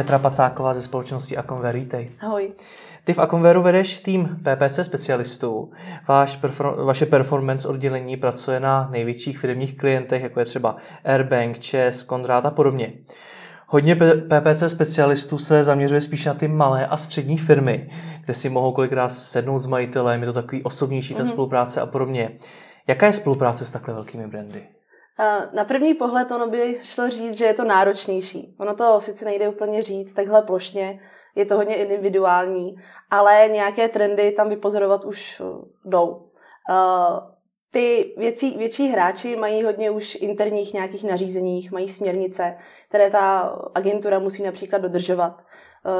Petra Pacáková ze společnosti Aconver. Vítej. Ahoj. Ty v Aconveru vedeš tým PPC specialistů. Váš perfor- vaše performance oddělení pracuje na největších firmních klientech, jako je třeba Airbank, Chess, Konrad a podobně. Hodně PPC specialistů se zaměřuje spíš na ty malé a střední firmy, kde si mohou kolikrát sednout s majitelem, je to takový osobnější ta mm-hmm. spolupráce a podobně. Jaká je spolupráce s takhle velkými brandy? Na první pohled ono by šlo říct, že je to náročnější. Ono to sice nejde úplně říct takhle plošně, je to hodně individuální, ale nějaké trendy tam vypozorovat už jdou. Ty věcí, větší hráči mají hodně už interních nějakých nařízeních, mají směrnice, které ta agentura musí například dodržovat.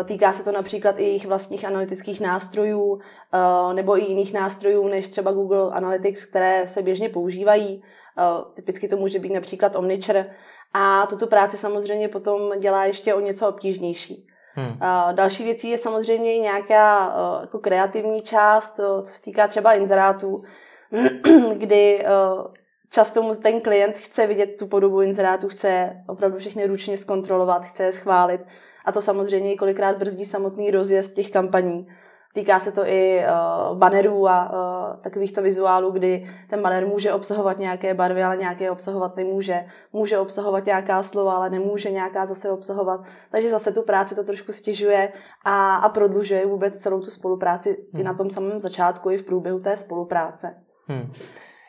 Týká se to například i jejich vlastních analytických nástrojů nebo i jiných nástrojů než třeba Google Analytics, které se běžně používají. Typicky to může být například Omniture. A tuto práci samozřejmě potom dělá ještě o něco obtížnější. Hmm. Další věcí je samozřejmě i nějaká jako kreativní část, co se týká třeba inzerátů, kdy často ten klient chce vidět tu podobu inzerátu, chce opravdu všechny ručně zkontrolovat, chce je schválit. A to samozřejmě kolikrát brzdí samotný rozjezd těch kampaní. Týká se to i uh, bannerů a uh, takovýchto vizuálů, kdy ten banner může obsahovat nějaké barvy, ale nějaké obsahovat nemůže. Může obsahovat nějaká slova, ale nemůže nějaká zase obsahovat. Takže zase tu práci to trošku stěžuje a, a prodlužuje vůbec celou tu spolupráci hmm. i na tom samém začátku, i v průběhu té spolupráce. Hmm.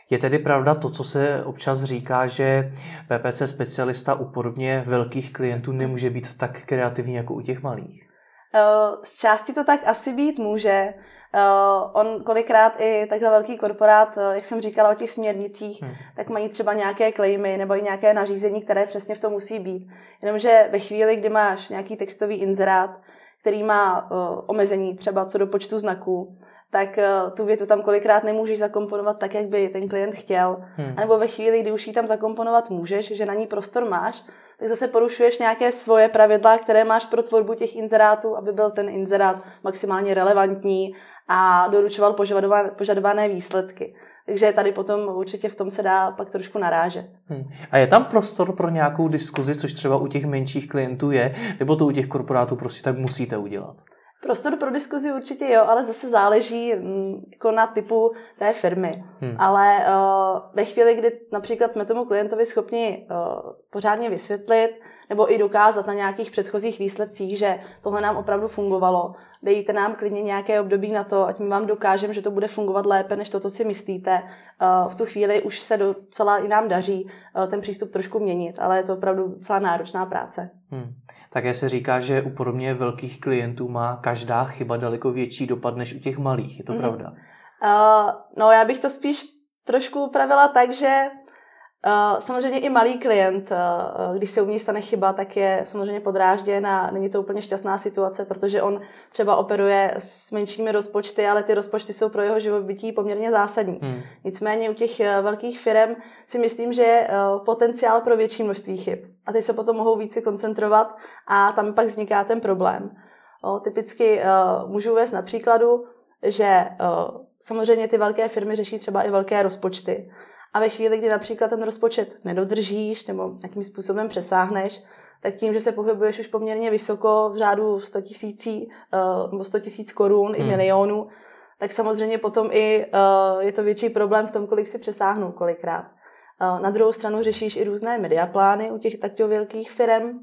Je tedy pravda to, co se občas říká, že PPC specialista u podobně velkých klientů nemůže být tak kreativní jako u těch malých? Eh, z části to tak asi být může. Uh, on kolikrát i takhle velký korporát, uh, jak jsem říkala o těch směrnicích, hmm. tak mají třeba nějaké klejmy nebo i nějaké nařízení, které přesně v tom musí být. Jenomže ve chvíli, kdy máš nějaký textový inzerát, který má omezení třeba co do počtu znaků, tak tu větu tam kolikrát nemůžeš zakomponovat tak, jak by ten klient chtěl. Hmm. A nebo ve chvíli, kdy už ji tam zakomponovat můžeš, že na ní prostor máš, tak zase porušuješ nějaké svoje pravidla, které máš pro tvorbu těch inzerátů, aby byl ten inzerát maximálně relevantní a doručoval požadované, výsledky. Takže tady potom určitě v tom se dá pak trošku narážet. Hmm. A je tam prostor pro nějakou diskuzi, což třeba u těch menších klientů je, nebo to u těch korporátů prostě tak musíte udělat? Prostor pro diskuzi určitě jo, ale zase záleží mm, jako na typu té firmy. Hmm. Ale uh, ve chvíli, kdy například jsme tomu klientovi schopni uh, pořádně vysvětlit nebo i dokázat na nějakých předchozích výsledcích, že tohle nám opravdu fungovalo, dejte nám klidně nějaké období na to, ať my vám dokážeme, že to bude fungovat lépe, než to, co si myslíte. Uh, v tu chvíli už se docela i nám daří uh, ten přístup trošku měnit, ale je to opravdu celá náročná práce. Hmm. Také se říká, že u podobně velkých klientů má každá chyba daleko větší dopad než u těch malých. Je to hmm. pravda? Uh, no, já bych to spíš trošku upravila tak, že samozřejmě i malý klient, uh, když se u něj stane chyba, tak je samozřejmě podrážděn a není to úplně šťastná situace, protože on třeba operuje s menšími rozpočty, ale ty rozpočty jsou pro jeho živobytí poměrně zásadní. Hmm. Nicméně u těch velkých firm si myslím, že je potenciál pro větší množství chyb. A ty se potom mohou více koncentrovat a tam pak vzniká ten problém. O, typicky můžu uvést na příkladu, že samozřejmě ty velké firmy řeší třeba i velké rozpočty. A ve chvíli, kdy například ten rozpočet nedodržíš nebo nějakým způsobem přesáhneš, tak tím, že se pohybuješ už poměrně vysoko v řádu 100 tisící uh, nebo 100 tisíc korun hmm. i milionů, tak samozřejmě potom i uh, je to větší problém v tom, kolik si přesáhnou kolikrát. Uh, na druhou stranu řešíš i různé mediaplány u těch takto velkých firm,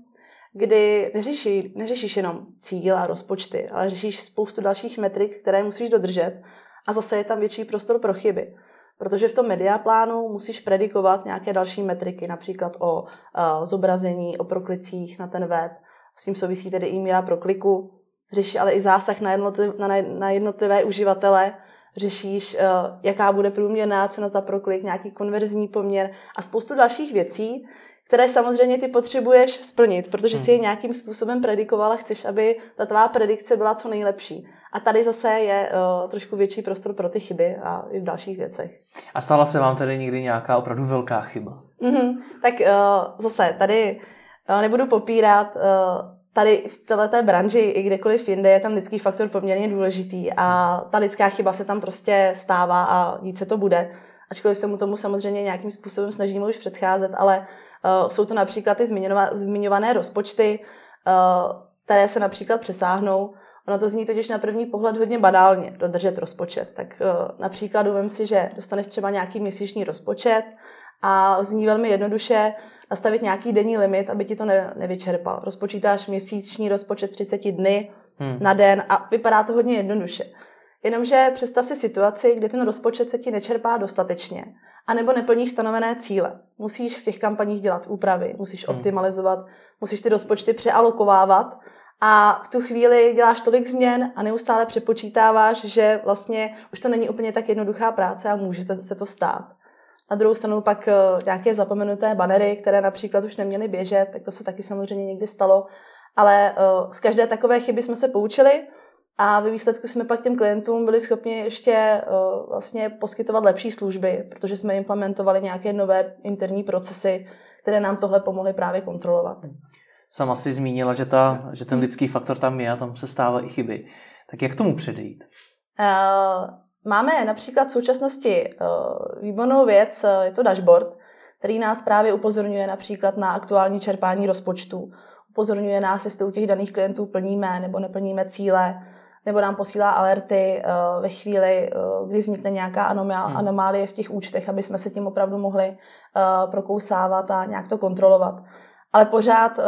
kdy neřeší, neřešíš jenom cíl a rozpočty, ale řešíš spoustu dalších metrik, které musíš dodržet a zase je tam větší prostor pro chyby. Protože v tom mediaplánu musíš predikovat nějaké další metriky, například o uh, zobrazení, o proklicích na ten web. S tím souvisí tedy i míra prokliku. Řešíš ale i zásah na, jednotliv, na, jednotlivé uživatele. Řešíš, uh, jaká bude průměrná cena za proklik, nějaký konverzní poměr a spoustu dalších věcí, které samozřejmě ty potřebuješ splnit, protože si je hmm. nějakým způsobem predikovala, chceš, aby ta tvá predikce byla co nejlepší. A tady zase je uh, trošku větší prostor pro ty chyby a i v dalších věcech. A stala se vám tady někdy nějaká opravdu velká chyba? Mm-hmm. Tak uh, zase tady uh, nebudu popírat, uh, tady v této branži i kdekoliv jinde je ten lidský faktor poměrně důležitý a ta lidská chyba se tam prostě stává a nic se to bude. Ačkoliv se mu tomu samozřejmě nějakým způsobem snažíme už předcházet, ale uh, jsou to například ty zmiňované rozpočty, uh, které se například přesáhnou. Ono to zní totiž na první pohled hodně banálně, dodržet rozpočet. Tak uh, například vem si, že dostaneš třeba nějaký měsíční rozpočet a zní velmi jednoduše nastavit nějaký denní limit, aby ti to ne, nevyčerpal. Rozpočítáš měsíční rozpočet 30 dny hmm. na den a vypadá to hodně jednoduše. Jenomže představ si situaci, kdy ten rozpočet se ti nečerpá dostatečně, anebo neplníš stanovené cíle. Musíš v těch kampaních dělat úpravy, musíš hmm. optimalizovat, musíš ty rozpočty přealokovávat a v tu chvíli děláš tolik změn a neustále přepočítáváš, že vlastně už to není úplně tak jednoduchá práce a může se to stát. Na druhou stranu pak eh, nějaké zapomenuté banery, které například už neměly běžet, tak to se taky samozřejmě někdy stalo. Ale eh, z každé takové chyby jsme se poučili a ve výsledku jsme pak těm klientům byli schopni ještě uh, vlastně poskytovat lepší služby, protože jsme implementovali nějaké nové interní procesy, které nám tohle pomohly právě kontrolovat. Sama si zmínila, že, ta, že ten lidský faktor tam je a tam se stávají i chyby. Tak jak tomu předejít? Uh, máme například v současnosti uh, výbornou věc, uh, je to dashboard, který nás právě upozorňuje například na aktuální čerpání rozpočtu. Upozorňuje nás, jestli u těch daných klientů plníme nebo neplníme cíle nebo nám posílá alerty uh, ve chvíli, uh, kdy vznikne nějaká anomá, hmm. anomálie v těch účtech, aby jsme se tím opravdu mohli uh, prokousávat a nějak to kontrolovat. Ale pořád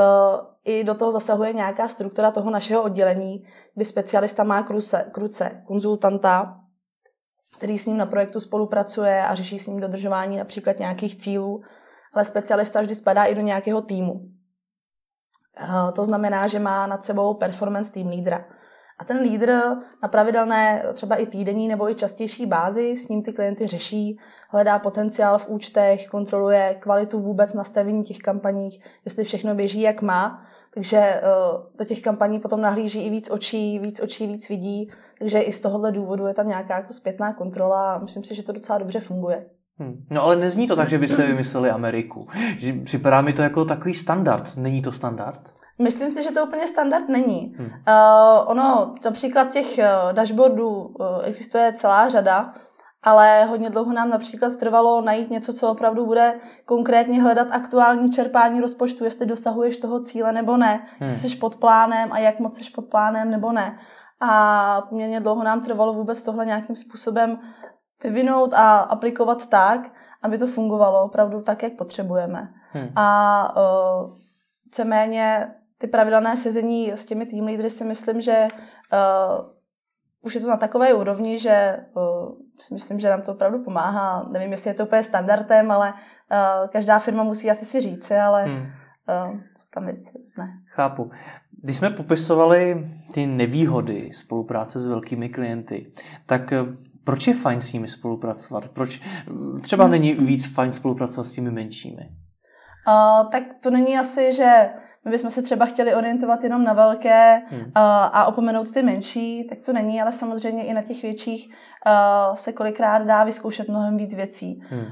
i do toho zasahuje nějaká struktura toho našeho oddělení, kdy specialista má kruce, kruce konzultanta, který s ním na projektu spolupracuje a řeší s ním dodržování například nějakých cílů, ale specialista vždy spadá i do nějakého týmu. To znamená, že má nad sebou performance team lídra. A ten lídr na pravidelné, třeba i týdenní nebo i častější bázi s ním ty klienty řeší, hledá potenciál v účtech, kontroluje kvalitu vůbec nastavení těch kampaních, jestli všechno běží jak má. Takže eh, do těch kampaní potom nahlíží i víc očí, víc očí, víc vidí. Takže i z tohohle důvodu je tam nějaká jako zpětná kontrola a myslím si, že to docela dobře funguje. Hmm. No ale nezní to tak, že byste vymysleli Ameriku. Že připadá mi to jako takový standard. Není to standard? Myslím si, že to úplně standard není. Hmm. Uh, ono, například těch uh, dashboardů uh, existuje celá řada, ale hodně dlouho nám například trvalo najít něco, co opravdu bude konkrétně hledat aktuální čerpání rozpočtu, jestli dosahuješ toho cíle nebo ne, hmm. jestli jsi pod plánem a jak moc jsi pod plánem nebo ne. A poměrně dlouho nám trvalo vůbec tohle nějakým způsobem vyvinout a aplikovat tak, aby to fungovalo opravdu tak, jak potřebujeme. Hmm. A uh, víceméně ty pravidelné sezení s těmi tým lídry si myslím, že uh, už je to na takové úrovni, že uh, si myslím, že nám to opravdu pomáhá. Nevím, jestli je to úplně standardem, ale uh, každá firma musí asi si říci, ale hmm. uh, jsou tam věci různé. Chápu. Když jsme popisovali ty nevýhody spolupráce s velkými klienty, tak proč je fajn s nimi spolupracovat? Proč třeba není víc fajn spolupracovat s těmi menšími? Uh, tak to není asi, že my bychom se třeba chtěli orientovat jenom na velké hmm. uh, a opomenout ty menší, tak to není, ale samozřejmě i na těch větších uh, se kolikrát dá vyzkoušet mnohem víc věcí. Hmm.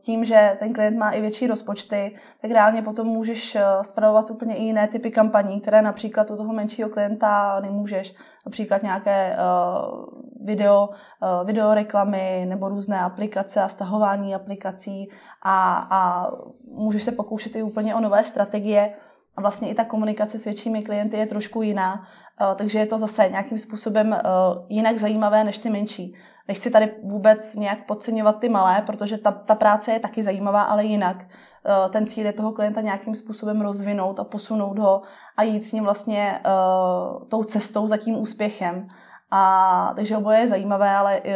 Tím, že ten klient má i větší rozpočty, tak reálně potom můžeš uh, spravovat úplně i jiné typy kampaní, které například u toho menšího klienta nemůžeš. Například nějaké uh, video, uh, video reklamy nebo různé aplikace a stahování aplikací a, a můžeš se pokoušet i úplně o nové strategie, a vlastně i ta komunikace s většími klienty je trošku jiná, eh, takže je to zase nějakým způsobem eh, jinak zajímavé než ty menší. Nechci tady vůbec nějak podceňovat ty malé, protože ta, ta práce je taky zajímavá, ale jinak. Eh, ten cíl je toho klienta nějakým způsobem rozvinout a posunout ho a jít s ním vlastně uh, tou cestou za tím úspěchem. A, takže oboje je zajímavé, ale uh,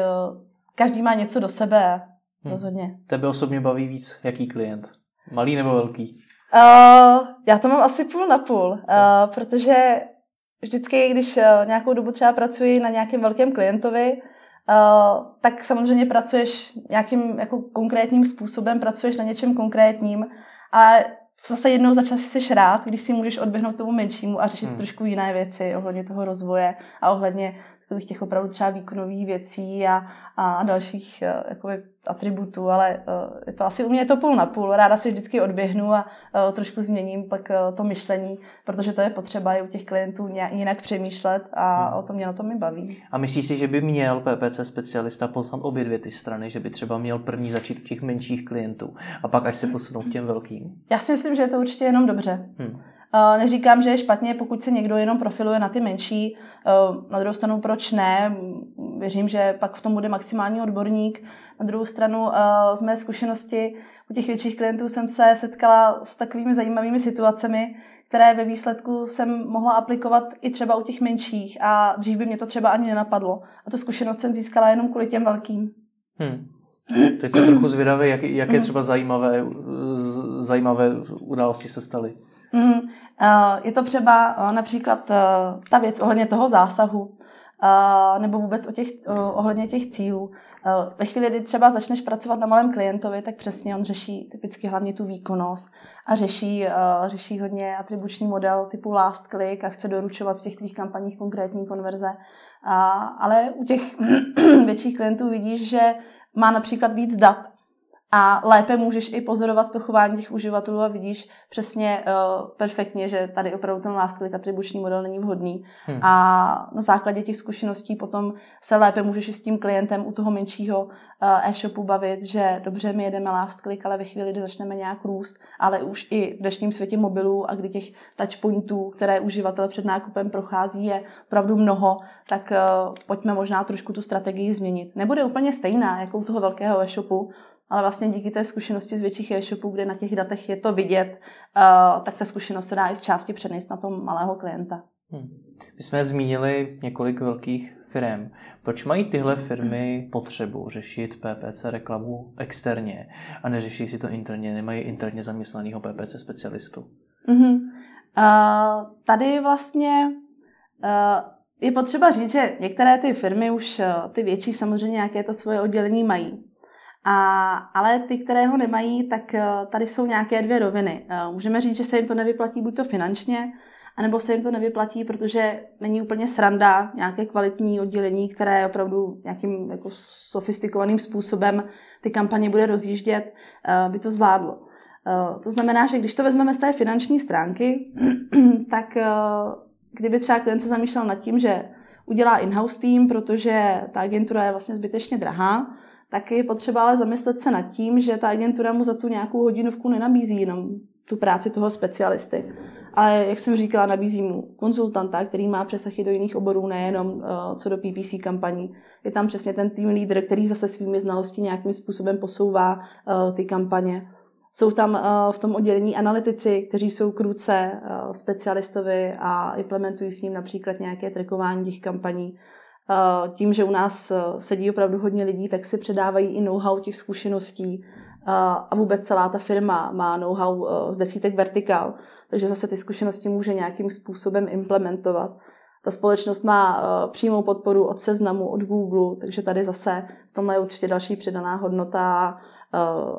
každý má něco do sebe, hmm. rozhodně. Tebe osobně baví víc jaký klient? Malý nebo velký? Uh, já to mám asi půl na půl, uh, protože vždycky, když uh, nějakou dobu třeba pracuji na nějakém velkém klientovi, uh, tak samozřejmě pracuješ nějakým jako konkrétním způsobem, pracuješ na něčem konkrétním a zase jednou za čas jsi rád, když si můžeš odběhnout tomu menšímu a řešit hmm. trošku jiné věci ohledně toho rozvoje a ohledně takových těch opravdu třeba výkonových věcí a, a dalších eh, jakoby, atributů, ale uh, je to asi u mě je to půl na půl. Ráda si vždycky odběhnu a uh, trošku změním pak to myšlení, protože to je potřeba i u těch klientů jinak přemýšlet a hmm. o to mě na to mi baví. A myslíš si, že by měl PPC specialista poznat obě dvě ty strany, že by třeba měl první začít u těch menších klientů a pak až se posunout k těm velkým? Já si myslím, že je to určitě jenom dobře. Hmm. Uh, neříkám, že je špatně, pokud se někdo jenom profiluje na ty menší. Uh, na druhou stranu, proč ne? Věřím, že pak v tom bude maximální odborník. Na druhou stranu, uh, z mé zkušenosti u těch větších klientů jsem se setkala s takovými zajímavými situacemi, které ve výsledku jsem mohla aplikovat i třeba u těch menších a dřív by mě to třeba ani nenapadlo. A tu zkušenost jsem získala jenom kvůli těm velkým. Hmm. Teď jsem trochu zvědavý, jak, jaké hmm. třeba zajímavé, zajímavé události se staly. Mm, je to třeba eh, například eh, ta věc ohledně toho zásahu, nebo vůbec o těch, ohledně těch cílů. Ve chvíli, kdy třeba začneš pracovat na malém klientovi, tak přesně on řeší typicky hlavně tu výkonnost a řeší, řeší hodně atribuční model typu last click a chce doručovat z těch tvých kampaních konkrétní konverze. Ale u těch větších klientů vidíš, že má například víc dat, a lépe můžeš i pozorovat to chování těch uživatelů a vidíš přesně uh, perfektně, že tady opravdu ten last click atribuční model není vhodný. Hmm. A na základě těch zkušeností potom se lépe můžeš i s tím klientem u toho menšího uh, e-shopu bavit, že dobře, my jedeme last click, ale ve chvíli, kdy začneme nějak růst, ale už i v dnešním světě mobilů a kdy těch touchpointů, které uživatel před nákupem prochází, je opravdu mnoho, tak uh, pojďme možná trošku tu strategii změnit. Nebude úplně stejná jako u toho velkého e-shopu, ale vlastně díky té zkušenosti z větších e-shopů, kde na těch datech je to vidět, uh, tak ta zkušenost se dá i z části přenést na tom malého klienta. Hmm. My jsme zmínili několik velkých firm. Proč mají tyhle firmy potřebu řešit PPC reklamu externě a neřeší si to interně, nemají interně zaměstnaného PPC specialistu? Mm-hmm. Uh, tady vlastně uh, je potřeba říct, že některé ty firmy už, uh, ty větší samozřejmě nějaké to svoje oddělení mají. A, ale ty, které ho nemají, tak eh, tady jsou nějaké dvě roviny. Eh, můžeme říct, že se jim to nevyplatí buď to finančně, anebo se jim to nevyplatí, protože není úplně sranda nějaké kvalitní oddělení, které opravdu nějakým jako sofistikovaným způsobem ty kampaně bude rozjíždět, eh, by to zvládlo. To znamená, že když to vezmeme z té finanční stránky, tak kdyby třeba klient se zamýšlel nad tím, že udělá in-house tým, protože ta agentura je vlastně zbytečně drahá, tak je potřeba ale zamyslet se nad tím, že ta agentura mu za tu nějakou hodinovku nenabízí jenom tu práci toho specialisty. Ale jak jsem říkala, nabízí mu konzultanta, který má přesahy do jiných oborů, nejenom uh, co do PPC kampaní. Je tam přesně ten tým leader, který zase svými znalosti nějakým způsobem posouvá uh, ty kampaně. Jsou tam uh, v tom oddělení analytici, kteří jsou kruce specialistovi a implementují s ním například nějaké trackování těch kampaní. Eh, tím, že u nás eh, sedí opravdu hodně lidí, tak si předávají i know-how těch zkušeností eh, a vůbec celá ta firma má know-how z desítek vertikál, takže zase ty zkušenosti může nějakým způsobem implementovat. Ta společnost má přímou podporu od seznamu, od Google, takže tady zase v tomhle je určitě další přidaná hodnota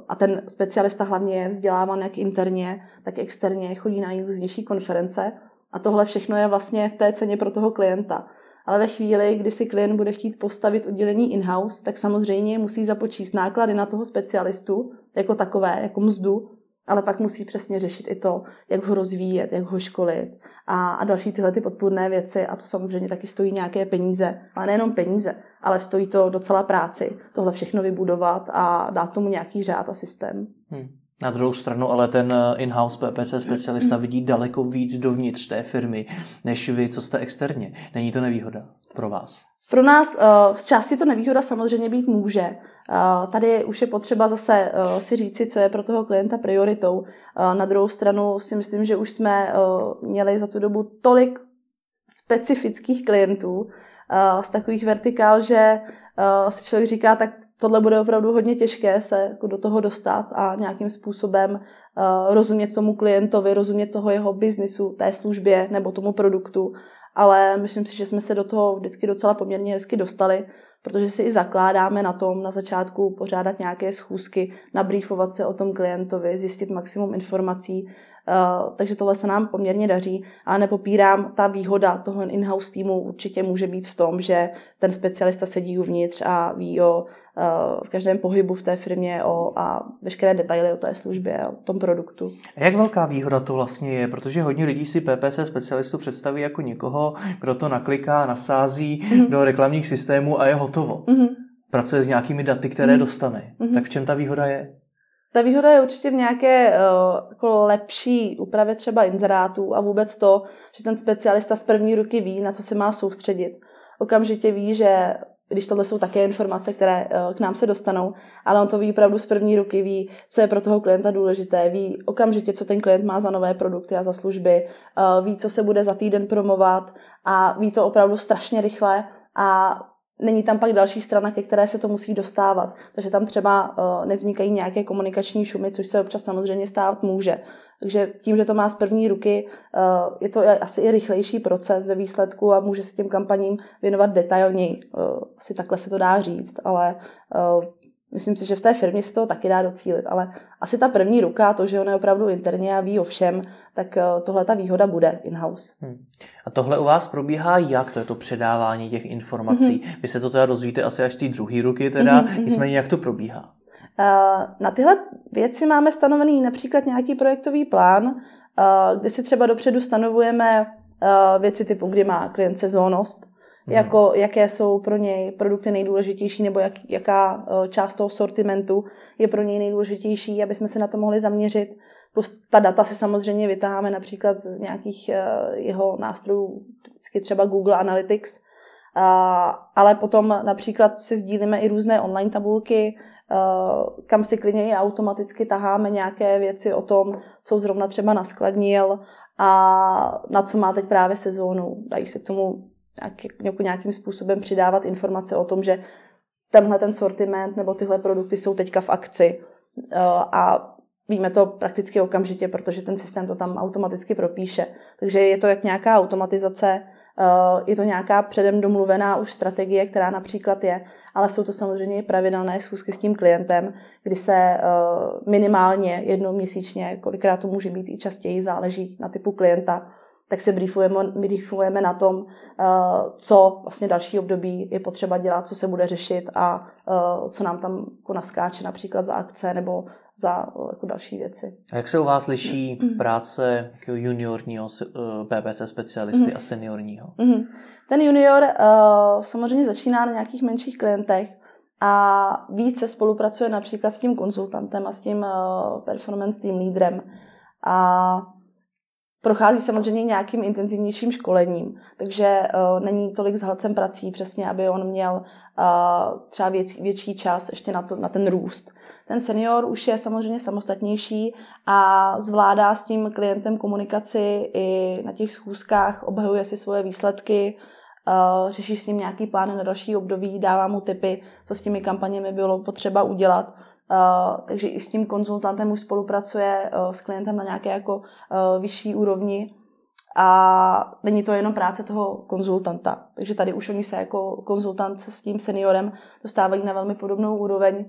a ten specialista hlavně je vzděláván jak interně, tak externě, chodí na nejrůznější konference a tohle všechno je vlastně v té ceně pro toho klienta. Ale ve chvíli, kdy si klient bude chtít postavit oddělení in-house, tak samozřejmě musí započíst náklady na toho specialistu jako takové, jako mzdu, ale pak musí přesně řešit i to, jak ho rozvíjet, jak ho školit a, a další tyhle ty podpůrné věci. A to samozřejmě taky stojí nějaké peníze, ale nejenom peníze, ale stojí to docela práci, tohle všechno vybudovat a dát tomu nějaký řád a systém. Hmm. Na druhou stranu ale ten eh, in-house PPC specialista vidí daleko víc dovnitř té firmy, než vy, co jste externě. Není to nevýhoda pro vás? Pro nás uh, z části to nevýhoda samozřejmě být může. Uh, tady už je potřeba zase si říci, co je pro toho klienta prioritou. Na druhou stranu si myslím, že už jsme měli za tu dobu tolik specifických klientů z takových vertikál, že si člověk říká, tak tohle bude opravdu hodně těžké se jako do toho dostat a nějakým způsobem uh, rozumět tomu klientovi, rozumět toho jeho biznisu, té službě nebo tomu produktu. Ale myslím si, že jsme se do toho vždycky docela poměrně hezky dostali, protože si i zakládáme na tom na začátku pořádat nějaké schůzky, nabrýfovat se o tom klientovi, zjistit maximum informací, takže tohle se nám poměrně daří, ale nepopírám, ta výhoda toho in-house týmu určitě může být v tom, že ten specialista sedí uvnitř a ví o uh, v každém pohybu v té firmě o, a veškeré detaily o té službě, o tom produktu. A jak velká výhoda to vlastně je? Protože hodně lidí si PPC specialistu představí jako někoho, kdo to nakliká, nasází mm-hmm. do reklamních systémů a je hotovo. Mm-hmm. Pracuje s nějakými daty, které mm-hmm. dostane. Mm-hmm. Tak v čem ta výhoda je? Ta výhoda je určitě v nějaké uh, jako lepší úpravě třeba inzerátů a vůbec to, že ten specialista z první ruky ví, na co se má soustředit. Okamžitě ví, že když tohle jsou také informace, které uh, k nám se dostanou, ale on to ví opravdu z první ruky, ví, co je pro toho klienta důležité, ví okamžitě, co ten klient má za nové produkty a za služby, uh, ví, co se bude za týden promovat a ví to opravdu strašně rychle a není tam pak další strana, ke které se to musí dostávat. Takže tam třeba uh, nevznikají nějaké komunikační šumy, což se občas samozřejmě stávat může. Takže tím, že to má z první ruky, uh, je to asi i rychlejší proces ve výsledku a může se těm kampaním věnovat detailněji. Uh, asi takhle se to dá říct, ale Myslím si, že v té firmě se toho taky dá docílit, ale asi ta první ruka, to, že on je opravdu interně a ví o všem, tak eh, tohle ta výhoda bude in-house. Hmm. A tohle u vás probíhá jak, to je to předávání těch informací? Mm-hmm. Vy se to teda dozvíte asi až z té druhé ruky, teda, mm-hmm. nicméně jak to probíhá? Eh, na tyhle věci máme stanovený například nějaký projektový plán, eh, kde si třeba dopředu stanovujeme věci typu, kdy má klient sezónnost, Hmm. jako jaké jsou pro něj produkty nejdůležitější nebo jak, jaká eh, část toho sortimentu je pro něj nejdůležitější, aby jsme se na to mohli zaměřit. Plus ta data si samozřejmě vytáháme například z nějakých eh, jeho nástrojů, vždycky třeba Google Analytics, ale potom například si sdílíme i různé online tabulky, eh, kam si klidně i automaticky taháme nějaké věci o tom, co zrovna třeba naskladnil a na co má teď právě sezónu. Dají se k tomu jako nějakým způsobem přidávat informace o tom, že tenhle ten sortiment nebo tyhle produkty jsou teďka v akci eh, a víme to prakticky okamžitě, protože ten systém to tam automaticky propíše. Takže je to jak nějaká automatizace, eh, je to nějaká předem domluvená už strategie, která například je, ale jsou to samozřejmě i pravidelné schůzky s tím klientem, kdy se eh, minimálně jednou měsíčně, kolikrát to může být i častěji, záleží na typu klienta, tak se briefujeme, briefujeme na tom, eh, co vlastně další období je potřeba dělat, co se bude řešit a eh, co nám tam jako naskáče například za akce nebo za eh, jako další věci. A jak se u vás liší mm. práce juniorního PPC specialisty mm. a seniorního? Mm. Ten junior samozřejmě začíná na nějakých menších klientech a více spolupracuje například s tím konzultantem a s tím performance team lídrem. A prochází samozřejmě nějakým intenzivnějším školením, takže uh, není tolik zhlcen prací přesně, aby on měl uh, třeba věc, větší čas ještě na, to, na ten růst. Ten senior už je samozřejmě samostatnější a zvládá s tím klientem komunikaci i na těch schůzkách, obhajuje si svoje výsledky, uh, řeší s ním nějaký plán na další období, dává mu tipy, co s těmi kampaněmi bylo potřeba udělat Uh, takže i s tím konzultantem už spolupracuje uh, s klientem na nějaké jako uh, vyšší úrovni a není to jenom práce toho konzultanta. Takže tady už oni se jako konzultant s tím seniorem dostávají na velmi podobnou úroveň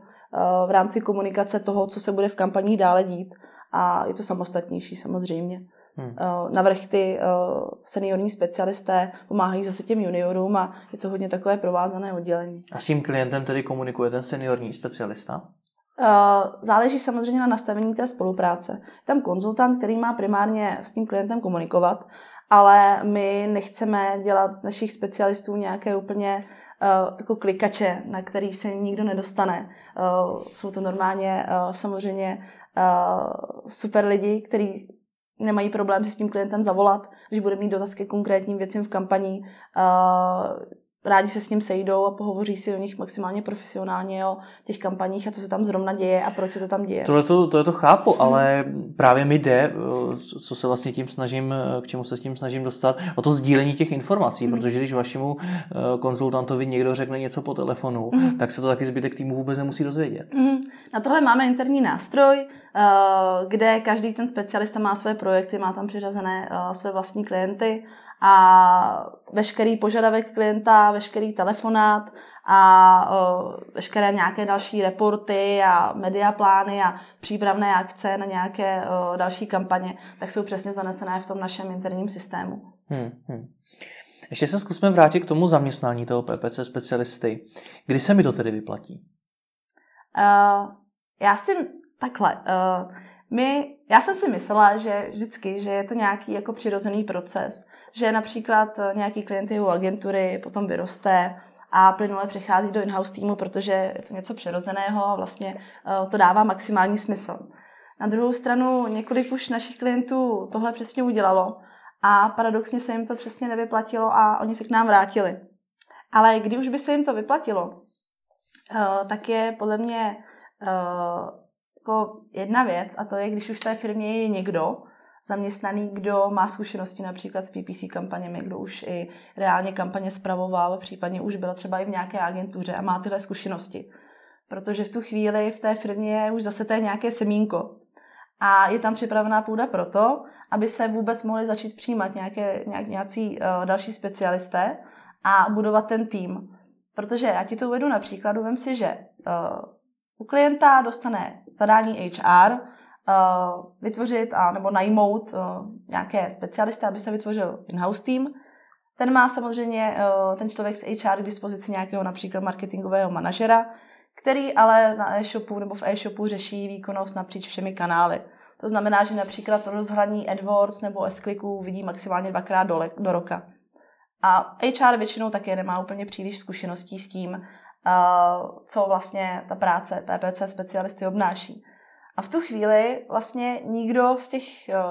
v rámci komunikace toho, co se bude v kampaních dále dít a je to samostatnější samozřejmě. Hmm. Navrch ty seniorní specialisté pomáhají zase těm juniorům a je to hodně takové provázané oddělení. A s tím klientem tedy komunikuje ten seniorní specialista? Eh, záleží samozřejmě na nastavení té spolupráce. Tam konzultant, který má primárně s tím klientem komunikovat, ale my nechceme dělat z našich specialistů nějaké úplně uh, jako klikače, na který se nikdo nedostane. Uh, jsou to normálně uh, samozřejmě super lidi, kteří nemají problém si s tím klientem zavolat, když bude mít dotaz ke konkrétním věcem v kampani. Rádi se s ním sejdou a pohovoří si o nich maximálně profesionálně, o těch kampaních a co se tam zrovna děje a proč se to tam děje. Tohle to, tohle to chápu, hmm. ale právě mi jde, eh, co se vlastně tím snažím, eh, k čemu se s tím snažím dostat, o to sdílení těch informací, hmm. protože když vašemu eh, konzultantovi někdo řekne něco po telefonu, hmm. tak se to taky zbytek týmu vůbec nemusí dozvědět. Hmm. Na tohle máme interní nástroj, kde každý ten specialista má své projekty, má tam přiřazené své vlastní klienty a veškerý požadavek klienta, veškerý telefonát a veškeré nějaké další reporty a mediaplány a přípravné akce na nějaké další kampaně, tak jsou přesně zanesené v tom našem interním systému. Hmm, hmm. Ještě se zkusme vrátit k tomu zaměstnání toho PPC specialisty. Kdy se mi to tedy vyplatí? Uh, já si takhle. Uh, my, já jsem si myslela, že vždycky, že je to nějaký jako přirozený proces, že například eh, nějaký klient u agentury potom vyroste a plynule přechází do in-house týmu, protože je to něco přirozeného a vlastně to dává maximální smysl. Na druhou stranu několik už našich klientů tohle přesně udělalo a paradoxně se jim to přesně nevyplatilo a oni se k nám vrátili. Ale když už by se jim to vyplatilo, eh, tak je podle mě eh, jako jedna věc a to je, když už v té firmě je někdo zaměstnaný, kdo má zkušenosti například s PPC kampaněmi, kdo už i reálně kampaně spravoval, případně už byl třeba i v nějaké agentuře a má tyhle zkušenosti. Protože v tu chvíli v té firmě je už zase té nějaké semínko. A je tam připravená půda proto, aby se vůbec mohli začít přijímat nějaké, nějak, nějací uh, další specialisté a budovat ten tým. Protože já ti to uvedu na příkladu, vem si, že uh, u klienta dostane zadání HR vytvořit a nebo najmout uh, nějaké specialisty, aby se vytvořil in-house tým. Ten má samozřejmě uh, ten člověk z HR k dispozici nějakého například marketingového manažera, který ale na e-shopu nebo v e-shopu řeší výkonnost napříč všemi kanály. To znamená, že například rozhraní AdWords nebo s vidí maximálně dvakrát do, do roka. A HR většinou také nemá úplně příliš zkušeností s tím, co vlastně ta práce PPC specialisty obnáší. A v tu chvíli vlastně nikdo z těch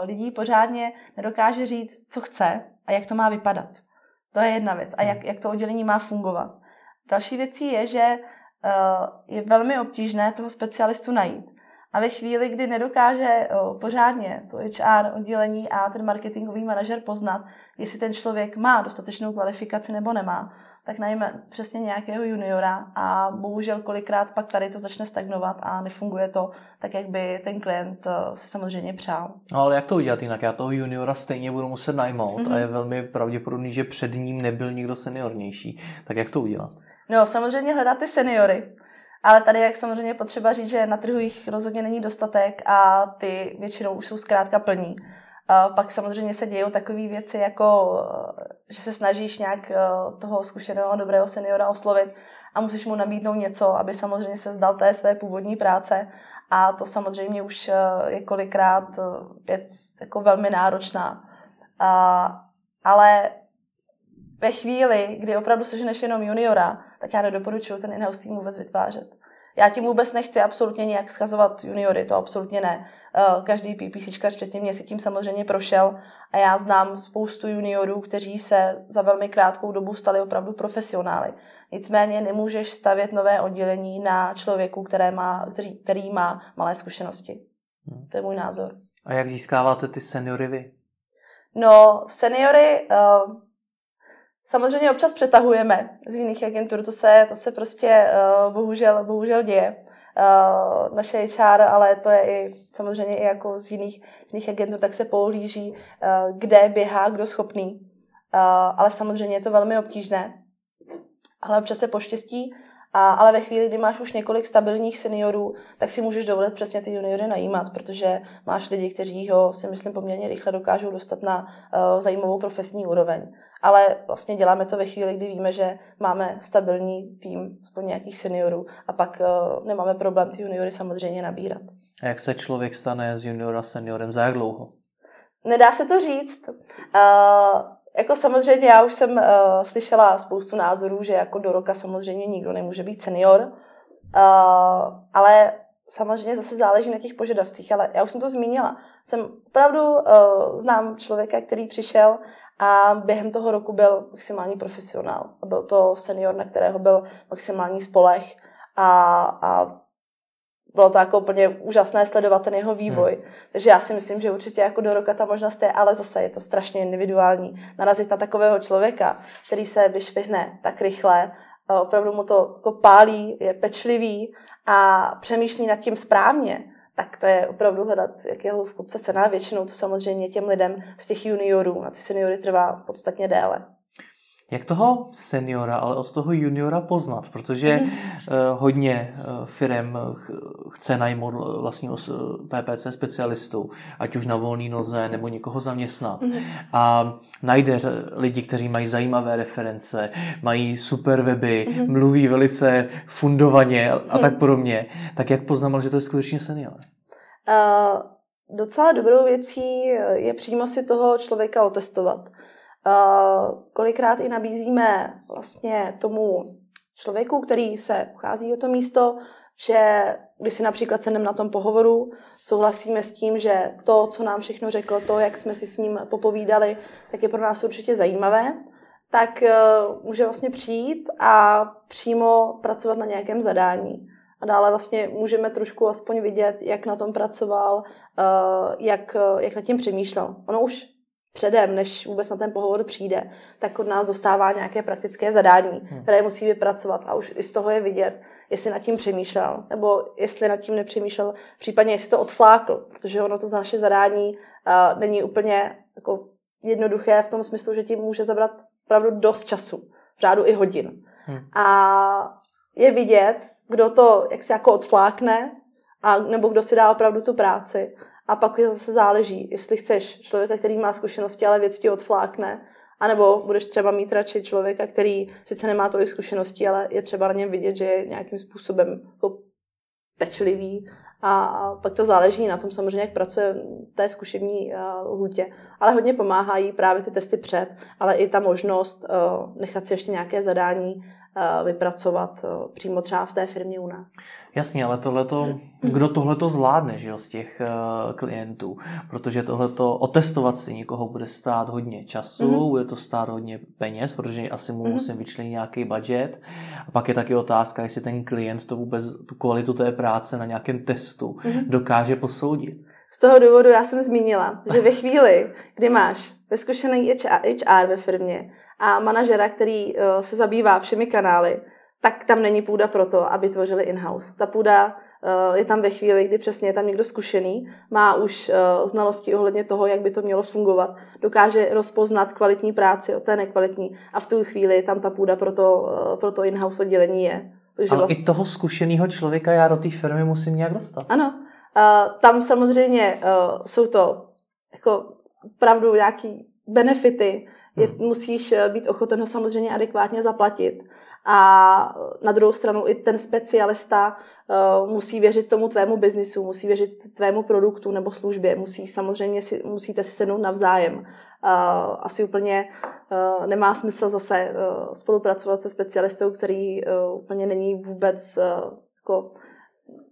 lidí pořádně nedokáže říct, co chce a jak to má vypadat. To je jedna věc. A jak, jak to oddělení má fungovat. Další věcí je, že je velmi obtížné toho specialistu najít. A ve chvíli, kdy nedokáže o, pořádně to HR oddělení a ten marketingový manažer poznat, jestli ten člověk má dostatečnou kvalifikaci nebo nemá, tak najme přesně nějakého juniora a bohužel kolikrát pak tady to začne stagnovat a nefunguje to tak, jak by ten klient si samozřejmě přál. No ale jak to udělat jinak? Já toho juniora stejně budu muset najmout mm-hmm. a je velmi pravděpodobný, že před ním nebyl nikdo seniornější. Tak jak to udělat? No, samozřejmě hledat ty seniory. Ale tady, jak samozřejmě potřeba říct, že na trhu jich rozhodně není dostatek a ty většinou už jsou zkrátka plní. Pak samozřejmě se dějí takové věci, jako že se snažíš nějak eh, toho zkušeného dobrého seniora oslovit a musíš mu nabídnout něco, aby samozřejmě se zdal té své původní práce. A to samozřejmě už eh, je kolikrát eh, věc jako velmi náročná. Ale ve chvíli, kdy opravdu seženeš jenom juniora, tak já nedoporučuji ten in-house tým vůbec vytvářet. Já tím vůbec nechci absolutně nějak schazovat juniory, to absolutně ne. Eh, každý PPCčkař včetně mě si tím samozřejmě prošel a já znám spoustu juniorů, kteří se za velmi krátkou dobu stali opravdu profesionály. Nicméně nemůžeš stavět nové oddělení na člověku, které má, který, který má malé zkušenosti. Hmm. To je můj názor. A jak získáváte ty seniory vy? No, seniory uh, Samozřejmě občas přetahujeme z jiných agentur, to se, to se prostě uh, bohužel, bohužel děje. Uh, naše HR, ale to je i samozřejmě i jako z jiných, z jiných agentur, tak se pohlíží, uh, kde běhá, kdo schopný. Uh, ale samozřejmě je to velmi obtížné. Ale občas se poštěstí, a, ale ve chvíli, kdy máš už několik stabilních seniorů, tak si můžeš dovolit přesně ty juniory najímat, protože máš lidi, kteří ho si myslím poměrně rychle dokážou dostat na uh, zajímavou profesní úroveň. Ale vlastně děláme to ve chvíli, kdy víme, že máme stabilní tým, aspoň nějakých seniorů a pak uh, nemáme problém ty juniory samozřejmě nabírat. A jak se člověk stane z juniora seniorem? Za jak dlouho? Nedá se to říct. Uh, jako samozřejmě já už jsem uh, slyšela spoustu názorů, že jako do roka samozřejmě nikdo nemůže být senior, uh, ale samozřejmě zase záleží na těch požadavcích, ale já už jsem to zmínila. Jsem opravdu uh, znám člověka, který přišel a během toho roku byl maximální profesionál. Byl to senior, na kterého byl maximální spolech a, a bylo to jako úplně úžasné sledovat ten jeho vývoj. Hmm. Takže já si myslím, že určitě jako do roka ta možnost je, ale zase je to strašně individuální. Narazit na takového člověka, který se vyšvihne tak rychle, opravdu mu to jako pálí, je pečlivý a přemýšlí nad tím správně, tak to je opravdu hledat, jak je v kupce cena. Většinou to samozřejmě těm lidem z těch juniorů na ty seniory trvá podstatně déle. Jak toho seniora, ale od toho juniora poznat? Protože mm. hodně uh, firm chce najmout vlastního PPC specialistu, ať už na volný noze nebo někoho zaměstnat. Mm. A najde lidi, kteří mají zajímavé reference, mají super weby, mm. mluví velice fundovaně a mm. tak podobně. Tak jak poznám, že to je skutečně senior? Uh, docela dobrou věcí je přímo si toho člověka otestovat. Uh, kolikrát i nabízíme vlastně tomu člověku, který se uchází o to místo, že když si například sedneme na tom pohovoru, souhlasíme s tím, že to, co nám všechno řekl, to, jak jsme si s ním popovídali, tak je pro nás určitě zajímavé, tak uh, může vlastně přijít a přímo pracovat na nějakém zadání. A dále vlastně můžeme trošku aspoň vidět, jak na tom pracoval, uh, jak, jak nad tím přemýšlel. Ono už předem, než vůbec na ten pohovor přijde, tak od nás dostává nějaké praktické zadání, hmm. které musí vypracovat a už i z toho je vidět, jestli nad tím přemýšlel, nebo jestli nad tím nepřemýšlel, případně jestli to odflákl, protože ono to za naše zadání uh, není úplně jako jednoduché v tom smyslu, že tím může zabrat opravdu dost času, v řádu i hodin. Hmm. A je vidět, kdo to jak si jako odflákne, a, nebo kdo si dá opravdu tu práci a pak je zase záleží, jestli chceš člověka, který má zkušenosti, ale věc ti odflákne, anebo budeš třeba mít radši člověka, který sice nemá tolik zkušeností, ale je třeba na něm vidět, že je nějakým způsobem jako pečlivý a pak to záleží na tom samozřejmě, jak pracuje v té zkušební uh, lhůtě. Ale hodně pomáhají právě ty testy před, ale i ta možnost uh, nechat si ještě nějaké zadání Eh, vypracovat eh, přímo třeba v té firmě u nás. Jasně, ale tohleto, kdo tohleto zvládne že jo, z těch uh, klientů, protože tohleto otestovat si někoho bude stát hodně času, mm-hmm. bude to stát hodně peněz, protože asi mu mm-hmm. musím vyčlenit nějaký budget. A pak je taky otázka, jestli ten klient to vůbec, tu kvalitu té práce na nějakém testu mm-hmm. dokáže posoudit. Z toho důvodu já jsem zmínila, že ve chvíli, kdy máš vyzkušený HR ve firmě a manažera, který uh, se zabývá všemi kanály, tak tam není půda pro to, aby tvořili in-house. Ta půda uh, je tam ve chvíli, kdy přesně je tam někdo zkušený, má už uh, znalosti ohledně toho, jak by to mělo fungovat, dokáže rozpoznat kvalitní práci od té nekvalitní a v tu chvíli tam ta půda pro to, pro to in-house oddělení je. Takže Ale vlastně... i toho zkušeného člověka já do té firmy musím nějak dostat. Ano. Tam samozřejmě jsou to jako opravdu nějaký benefity, je, hmm. musíš eh, být ochoten ho samozřejmě adekvátně zaplatit. A na druhou stranu i ten specialista uh, musí věřit tomu tvému biznisu, musí věřit tvému produktu nebo službě, musí samozřejmě si, musíte si sednout navzájem. Uh, asi úplně uh, nemá smysl zase uh, spolupracovat se specialistou, který uh, úplně není vůbec uh, jako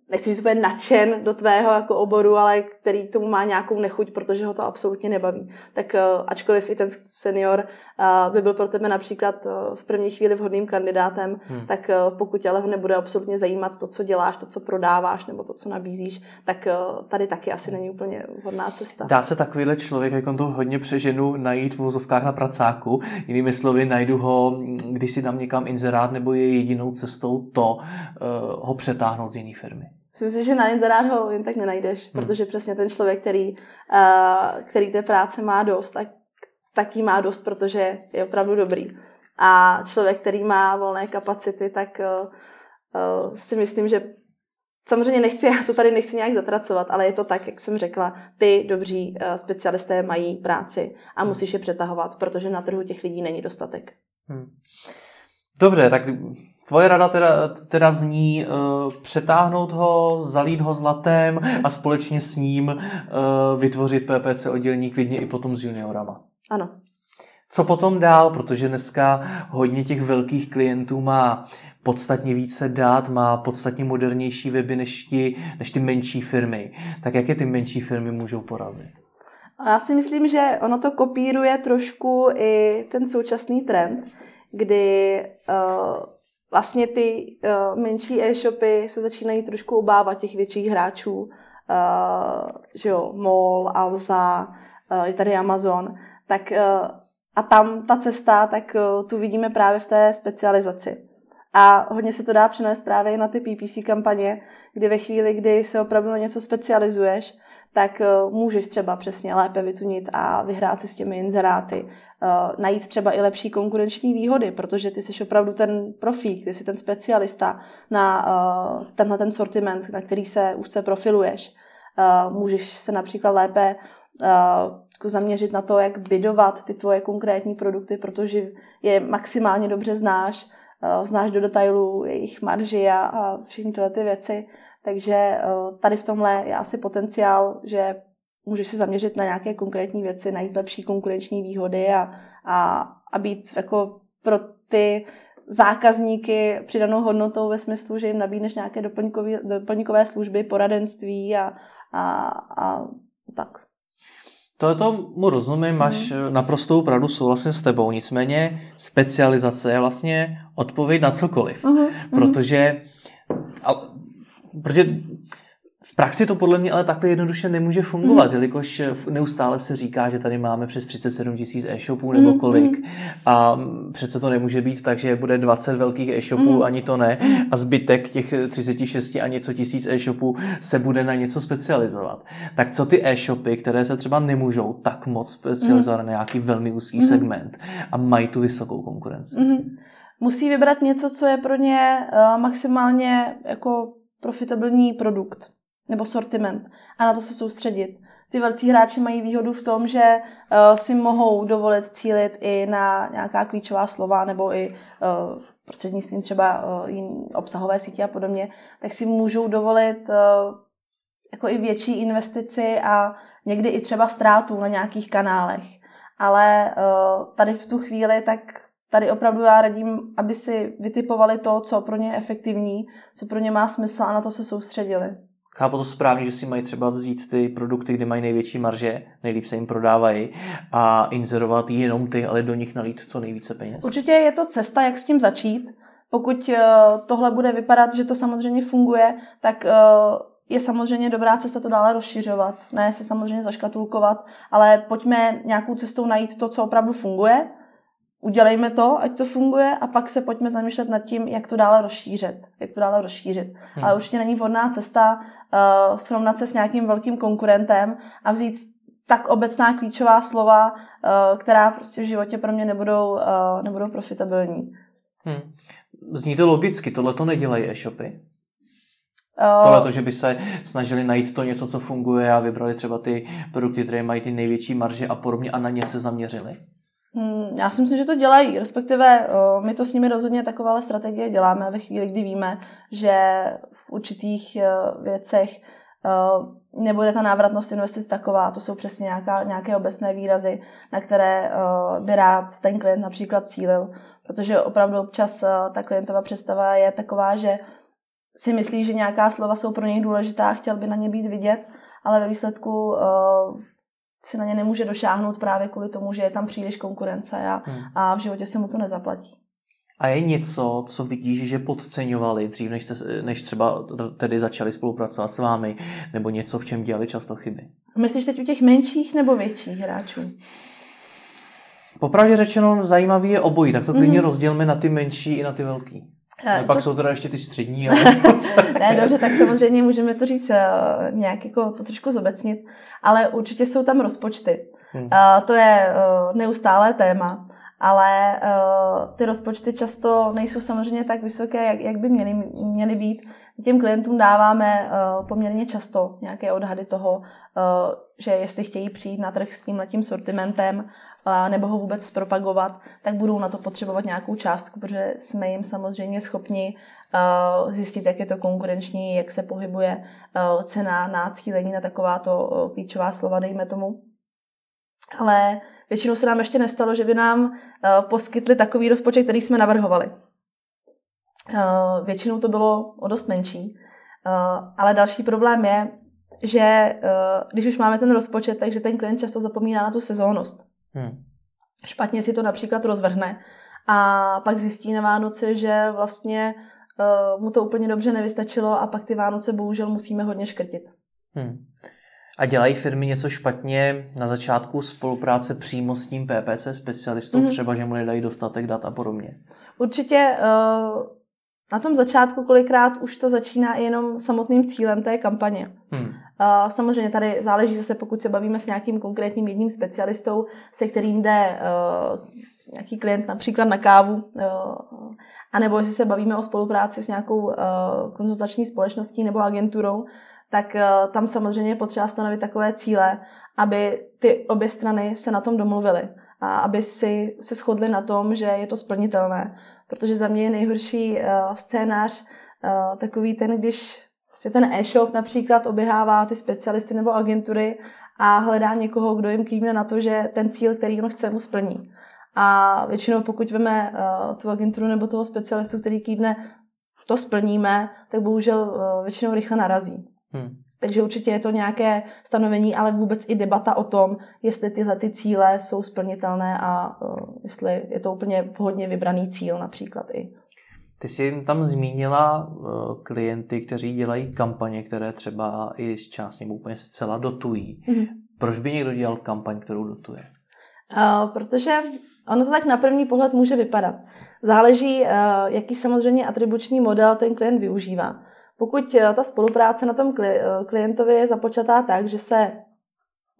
nechci říct úplně nadšen do tvého jako oboru, ale který tomu má nějakou nechuť, protože ho to absolutně nebaví. Tak uh, ačkoliv i ten senior uh, by byl pro tebe například uh, v první chvíli vhodným kandidátem, hmm. tak pokud ale ho nebude absolutně zajímat to, co děláš, to, co prodáváš nebo to, co nabízíš, tak tady taky asi není úplně vhodná cesta. Dá se takovýhle člověk, jak on to hodně přeženu, najít v vozovkách na pracáku. Jinými slovy, najdu ho, když si dám někam inzerát, nebo je jedinou cestou to, ho přetáhnout z jiné firmy. Myslím si, že na inzerát ho jen tak nenajdeš, hmm. protože přesně ten člověk, který, uh, který té práce má dost, tak, tak jí má dost, protože je opravdu dobrý. A člověk, který má volné kapacity, tak uh, uh, si myslím, že samozřejmě nechci, já to tady nechci nějak zatracovat, ale je to tak, jak jsem řekla, ty dobří uh, specialisté mají práci a hmm. musíš je přetahovat, protože na trhu těch lidí není dostatek. Hmm. Dobře, tak Tvoje rada teda, teda zní uh, přetáhnout ho, zalít ho zlatem a společně s ním uh, vytvořit PPC oddělení klidně i potom s juniorama. Ano. Co potom dál, protože dneska hodně těch velkých klientů má podstatně více dát, má podstatně modernější weby než, ti, než ty menší firmy. Tak jak je ty menší firmy můžou porazit? Já si myslím, že ono to kopíruje trošku i ten současný trend, kdy uh, vlastně ty uh, menší e-shopy se začínají trošku obávat těch větších hráčů, uh, že jo, MOL, Alza, uh, je tady Amazon, tak uh, a tam ta cesta, tak uh, tu vidíme právě v té specializaci. A hodně se to dá přenést právě na ty PPC kampaně, kdy ve chvíli, kdy se opravdu na něco specializuješ, tak uh, můžeš třeba přesně lépe vytunit a vyhrát si s těmi inzeráty, uh, najít třeba i lepší konkurenční výhody, protože ty jsi opravdu ten profík, ty jsi ten specialista na uh, tenhle ten sortiment, na který se úzce profiluješ. Můžeš se například lépe uh, zaměřit na to, jak bydovat ty tvoje konkrétní produkty, protože je maximálně dobře znáš, znáš do detailů jejich marži a, a všechny tyhle ty věci. Takže uh, tady v tomhle je asi potenciál, že můžeš se zaměřit na nějaké konkrétní věci, najít lepší konkurenční výhody a, a, a být jako pro ty zákazníky přidanou hodnotou ve smyslu, že jim nabídneš nějaké doplňkové, doplňkové služby, poradenství a, a, a tak. To mu rozumím, máš mm. naprostou pravdu, souhlasím s tebou. Nicméně specializace je vlastně odpověď na cokoliv. Mm. Protože, a, protože v praxi to podle mě ale takhle jednoduše nemůže fungovat, mm. jelikož neustále se říká, že tady máme přes 37 tisíc e-shopů nebo mm. kolik a přece to nemůže být tak, že bude 20 velkých e-shopů, mm. ani to ne, a zbytek těch 36 a něco tisíc e-shopů se bude na něco specializovat. Tak co ty e-shopy, které se třeba nemůžou tak moc specializovat mm. na nějaký velmi úzký mm. segment a mají tu vysokou konkurenci? Mm. Musí vybrat něco, co je pro ně uh, maximálně jako profitabilní produkt nebo sortiment a na to se soustředit. Ty velcí hráči mají výhodu v tom, že uh, si mohou dovolit cílit i na nějaká klíčová slova nebo i uh, prostřednictvím třeba uh, jiný obsahové sítě a podobně, tak si můžou dovolit uh, jako i větší investici a někdy i třeba ztrátu na nějakých kanálech. Ale uh, tady v tu chvíli tak tady opravdu já radím, aby si vytipovali to, co pro ně je efektivní, co pro ně má smysl a na to se soustředili. Chápu to správně, že si mají třeba vzít ty produkty, kde mají největší marže, nejlíp se jim prodávají a inzerovat jenom ty, ale do nich nalít co nejvíce peněz. Určitě je to cesta, jak s tím začít. Pokud eh, tohle bude vypadat, že to samozřejmě funguje, tak eh, je samozřejmě dobrá cesta to dále rozšiřovat. Ne se samozřejmě zaškatulkovat, ale pojďme nějakou cestou najít to, co opravdu funguje udělejme to, ať to funguje a pak se pojďme zamýšlet nad tím, jak to dále rozšířit. Jak to dále rozšířit. Hmm. Ale určitě není vhodná cesta uh, srovnat se s nějakým velkým konkurentem a vzít tak obecná klíčová slova, uh, která prostě v životě pro mě nebudou, uh, nebudou profitabilní. Hmm. Zní to logicky, tohle to nedělají e-shopy. Tohle to, že by se snažili najít to něco, co funguje a vybrali třeba ty produkty, které mají ty největší marže a podobně a na ně se zaměřili. Hmm, já si myslím, že to dělají, respektive my to s nimi rozhodně takovéhle strategie děláme ve chvíli, kdy víme, že v určitých e, věcech e, nebude ta návratnost investic taková, to jsou přesně nějaká, nějaké obecné výrazy, na které e, by rád ten klient například cílil, protože opravdu občas ta klientová představa je taková, že si myslí, že nějaká slova jsou pro něj důležitá, chtěl by na ně být vidět, ale ve výsledku si na ně nemůže došáhnout právě kvůli tomu, že je tam příliš konkurence a, hmm. a v životě se mu to nezaplatí. A je něco, co vidíš, že podceňovali dřív, než, jste, než třeba tedy začali spolupracovat s vámi, nebo něco, v čem dělali často chyby? Myslíš teď u těch menších nebo větších hráčů? Popravdě řečeno, zajímavý je obojí, tak to klidně mm-hmm. rozdělme na ty menší i na ty velký. A pak jsou teda ještě ty střední. Ale... ne, dobře, tak samozřejmě můžeme to říct uh, nějak jako to trošku zobecnit, ale určitě jsou tam rozpočty. Hmm. Uh, to je uh, neustálé téma, ale uh, ty rozpočty často nejsou samozřejmě tak vysoké, jak, jak by měly, měly být. Těm klientům dáváme uh, poměrně často nějaké odhady toho, uh, že jestli chtějí přijít na trh s tím letím sortimentem, nebo ho vůbec zpropagovat, tak budou na to potřebovat nějakou částku, protože jsme jim samozřejmě schopni zjistit, jak je to konkurenční, jak se pohybuje cena na cílení na takováto klíčová slova, dejme tomu. Ale většinou se nám ještě nestalo, že by nám poskytli takový rozpočet, který jsme navrhovali. Většinou to bylo o dost menší. Ale další problém je, že když už máme ten rozpočet, takže ten klient často zapomíná na tu sezónnost. Hmm. Špatně si to například rozvrhne a pak zjistí na Vánoce, že vlastně uh, mu to úplně dobře nevystačilo a pak ty Vánoce bohužel musíme hodně škrtit. Hmm. A dělají firmy něco špatně na začátku spolupráce přímo s tím PPC specialistou, hmm. třeba, že mu nedají dostatek dat a podobně? Určitě uh, na tom začátku kolikrát už to začíná jenom samotným cílem té kampaně. Hmm. Samozřejmě tady záleží zase, pokud se bavíme s nějakým konkrétním jedním specialistou, se kterým jde uh, nějaký klient například na kávu, uh, anebo jestli se bavíme o spolupráci s nějakou uh, konzultační společností nebo agenturou, tak tam samozřejmě je potřeba stanovit takové cíle, aby ty obě strany se na tom domluvily a aby si se shodly na tom, že je to splnitelné. Protože za mě je nejhorší scénář takový ten, když vlastně ten e-shop například oběhává ty specialisty nebo agentury a hledá někoho, kdo jim kývne na to, že ten cíl, který on chce, mu splní. A většinou pokud veme uh, tu agenturu nebo toho specialistu, který kývne, to splníme, tak bohužel uh, většinou rychle narazí. Hmm. Takže určitě je to nějaké stanovení, ale vůbec i debata o tom, jestli tyhle ty cíle jsou splnitelné a uh, jestli je to úplně vhodně vybraný cíl například i. Ty jsi tam zmínila uh, klienty, kteří dělají kampaně, které třeba i z části úplně zcela dotují. Mm-hmm. Proč by někdo dělal kampaň, kterou dotuje? Uh, protože ono to tak na první pohled může vypadat. Záleží, uh, jaký samozřejmě atribuční model ten klient využívá. Pokud uh, ta spolupráce na tom klientovi je započatá tak, že se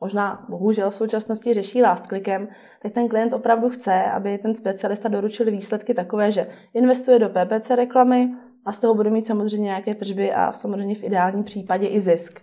možná bohužel v současnosti řeší last clickem, tak ten klient opravdu chce, aby ten specialista doručil výsledky takové, že investuje do PPC reklamy a z toho bude mít samozřejmě nějaké tržby a samozřejmě v ideálním případě i zisk.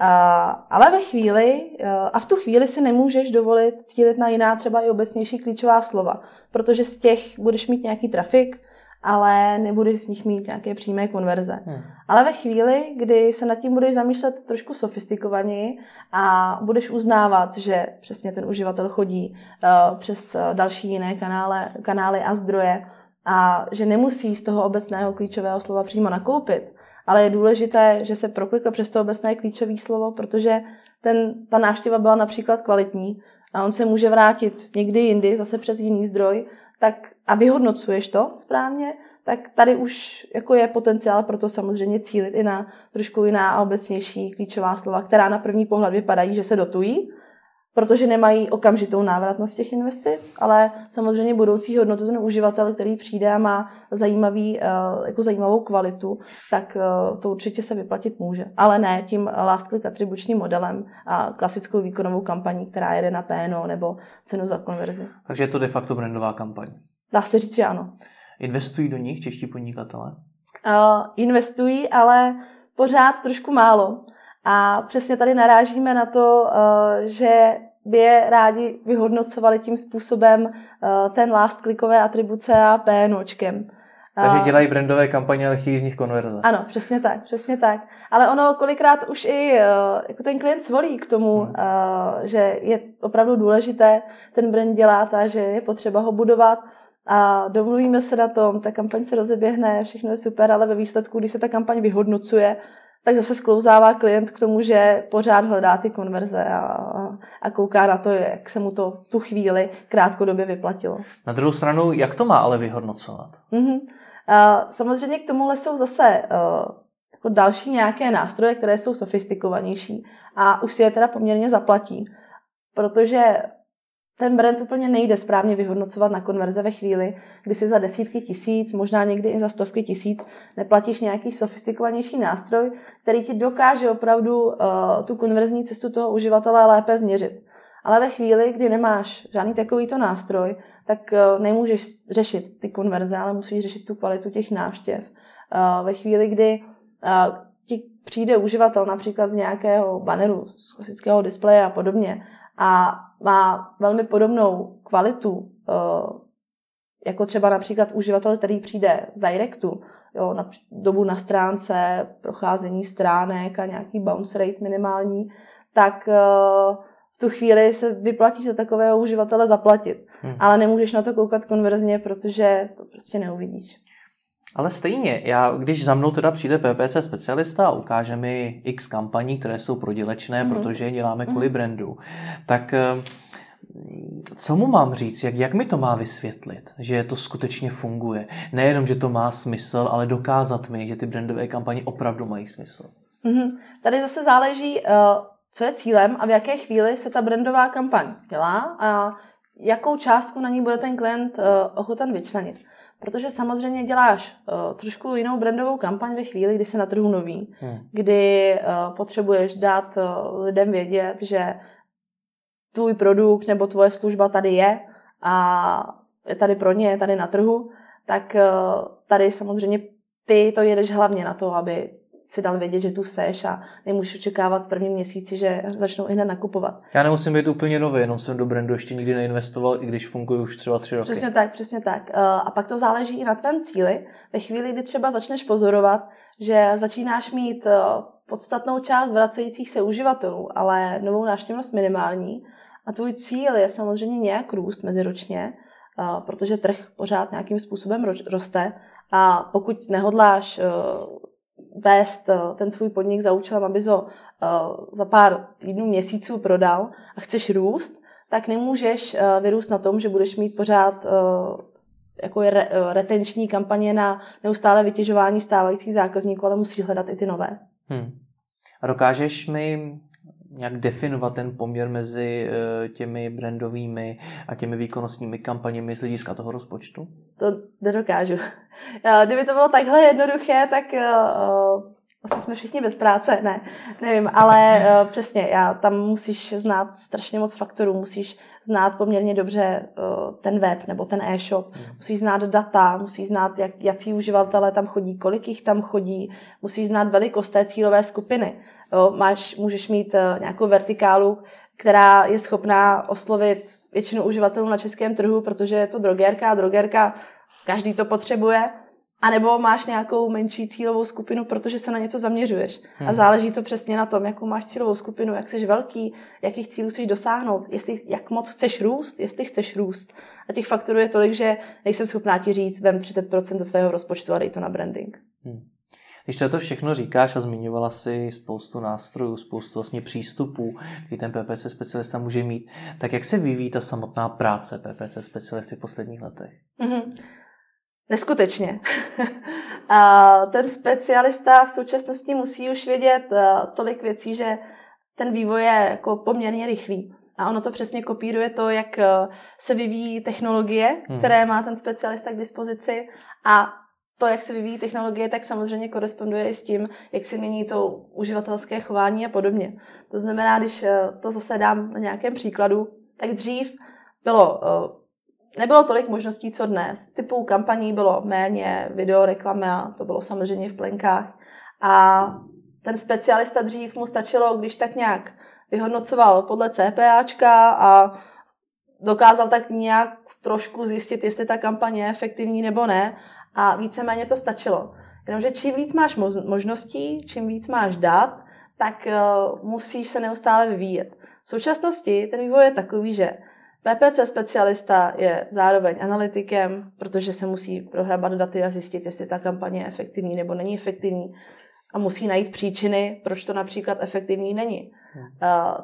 A, ale ve chvíli, a v tu chvíli si nemůžeš dovolit cílit na jiná třeba i obecnější klíčová slova, protože z těch budeš mít nějaký trafik, ale nebudeš z nich mít nějaké přímé konverze. Hmm. Ale ve chvíli, kdy se nad tím budeš zamýšlet trošku sofistikovaněji a budeš uznávat, že přesně ten uživatel chodí uh, přes další jiné kanály, kanály a zdroje a že nemusí z toho obecného klíčového slova přímo nakoupit, ale je důležité, že se proklikl přes to obecné klíčové slovo, protože ten, ta návštěva byla například kvalitní a on se může vrátit někdy jindy, zase přes jiný zdroj tak a vyhodnocuješ to správně, tak tady už jako je potenciál pro to samozřejmě cílit i na trošku jiná a obecnější klíčová slova, která na první pohled vypadají, že se dotují, protože nemají okamžitou návratnost těch investic, ale samozřejmě budoucí hodnotu ten uživatel, který přijde a má zajímavý, eh, jako zajímavou kvalitu, tak eh, to určitě se vyplatit může. Ale ne tím last click atribučním modelem a klasickou výkonovou kampaní, která jede na PNO nebo cenu za konverzi. Takže je to de facto brandová kampaň. Dá se říct, že ano. Investují do nich čeští podnikatelé? Uh, investují, ale pořád trošku málo. A přesně tady narážíme na to, eh, že by je rádi vyhodnocovali tím způsobem eh, ten last clickové atribuce a PNOčkem. Takže eh, dělají brandové kampaně, ale chtějí z nich konverze. Ano, přesně tak, přesně tak. Ale ono kolikrát už i jako ten klient svolí k tomu, hmm. že je opravdu důležité ten brand dělat a že je potřeba ho budovat a domluvíme se na tom, ta kampaň se rozeběhne, všechno je super, ale ve výsledku, když se ta kampaň vyhodnocuje, tak zase sklouzává klient k tomu, že pořád hledá ty konverze a, a kouká na to, jak se mu to tu chvíli krátkodobě vyplatilo. Na druhou stranu, jak to má ale vyhodnocovat? Mm-hmm. A samozřejmě k tomuhle jsou zase uh, jako další nějaké nástroje, které jsou sofistikovanější a už si je teda poměrně zaplatí, protože ten brand úplně nejde správně vyhodnocovat na konverze ve chvíli, kdy si za desítky tisíc, možná někdy i za stovky tisíc neplatíš nějaký sofistikovanější nástroj, který ti dokáže opravdu uh, tu konverzní cestu toho uživatele lépe změřit. Ale ve chvíli, kdy nemáš žádný takovýto nástroj, tak uh, nemůžeš řešit ty konverze, ale musíš řešit tu kvalitu těch návštěv. Uh, ve chvíli, kdy uh, ti přijde uživatel například z nějakého banneru, z klasického displeje a podobně a má velmi podobnou kvalitu, eh, jako třeba například uživatel, který přijde z Directu, jo, na dobu na stránce, procházení stránek a nějaký bounce rate minimální, tak eh, v tu chvíli se vyplatí za takového uživatele zaplatit. Hmm. Ale nemůžeš na to koukat konverzně, protože to prostě neuvidíš. Ale stejně, já, když za mnou teda přijde PPC specialista a ukáže mi x kampaní, které jsou prodělečné, mm-hmm. protože je děláme kvůli mm-hmm. brandu, tak eh, co mu mám říct, jak, jak mi to má vysvětlit, že to skutečně funguje? Nejenom, že to má smysl, ale dokázat mi, že ty brandové kampaně opravdu mají smysl. Mm-hmm. Tady zase záleží, uh, co je cílem a v jaké chvíli se ta brandová kampaň dělá a jakou částku na ní bude ten klient uh, ochoten vyčlenit. Protože samozřejmě děláš uh, trošku jinou brandovou kampaň ve chvíli, kdy jsi na trhu nový, hmm. kdy uh, potřebuješ dát uh, lidem vědět, že tvůj produkt nebo tvoje služba tady je a je tady pro ně, je tady na trhu, tak uh, tady samozřejmě ty to jedeš hlavně na to, aby si dal vědět, že tu seš a nemůžeš očekávat v prvním měsíci, že začnou i hned nakupovat. Já nemusím být úplně nový, jenom jsem do brandu ještě nikdy neinvestoval, i když funguje už třeba tři roky. Přesně tak, přesně tak. Eh, a pak to záleží i na tvém cíli. Ve chvíli, kdy třeba začneš pozorovat, že začínáš mít eh, podstatnou část vracejících se uživatelů, ale novou návštěvnost minimální a tvůj cíl je samozřejmě nějak růst meziročně, protože trh pořád nějakým způsobem roste a pokud nehodláš vést ten svůj podnik za účelem, aby ho za pár týdnů, měsíců prodal a chceš růst, tak nemůžeš vyrůst na tom, že budeš mít pořád jako je re, retenční kampaně na neustále vytěžování stávajících zákazníků, ale musíš hledat i ty nové. Hmm. A dokážeš mi nějak definovat ten poměr mezi eh, těmi brandovými a těmi výkonnostními kampaněmi z hlediska toho rozpočtu? To nedokážu. Kdyby to bylo takhle jednoduché, tak eh, asi jsme všichni bez práce, ne, nevím, ale uh, přesně, já tam musíš znát strašně moc faktorů, musíš znát poměrně dobře uh, ten web nebo ten e-shop, hmm. musíš znát data, musíš znát, jak, jaký uživatelé tam chodí, kolik jich tam chodí, musíš znát velikost té cílové skupiny. Jo, máš, můžeš mít uh, nějakou vertikálu, která je schopná oslovit většinu uživatelů na českém trhu, protože je to drogerka a drogerka každý to potřebuje, a nebo máš nějakou menší cílovou skupinu, protože se na něco zaměřuješ. Hmm. A záleží to přesně na tom, jakou máš cílovou skupinu, jak jsi velký, jakých cílů chceš dosáhnout, jestli, jak moc chceš růst, jestli chceš růst. A těch faktorů je tolik, že nejsem schopná ti říct, vem 30% ze svého rozpočtu a dej to na branding. Hmm. Když to všechno říkáš a zmiňovala si spoustu nástrojů, spoustu vlastně přístupů, který ten PPC specialista může mít, tak jak se vyvíjí ta samotná práce PPC specialisty v posledních letech? Mm-hmm. Neskutečně. a ten specialista v současnosti musí už vědět eh, tolik věcí, že ten vývoj je jako poměrně rychlý. A ono to přesně kopíruje to, jak eh, se vyvíjí technologie, hmm. které má ten specialista k dispozici a to, jak se vyvíjí technologie, tak samozřejmě koresponduje i s tím, jak se mění to uživatelské chování a podobně. To znamená, když eh, to zase dám na nějakém příkladu, tak dřív bylo nebylo tolik možností, co dnes. Typů kampaní bylo méně, video, reklama, to bylo samozřejmě v plenkách. A ten specialista dřív mu stačilo, když tak nějak vyhodnocoval podle CPAčka a dokázal tak nějak trošku zjistit, jestli ta kampaně je efektivní nebo ne a víceméně to stačilo. Jenomže čím víc máš možností, čím víc máš dat, tak uh, musíš se neustále vyvíjet. V současnosti ten vývoj je takový, že PPC specialista je zároveň analytikem, protože se musí prohrabat daty a zjistit, jestli ta kampaně je efektivní nebo není efektivní a musí najít příčiny, proč to například efektivní není. Hmm.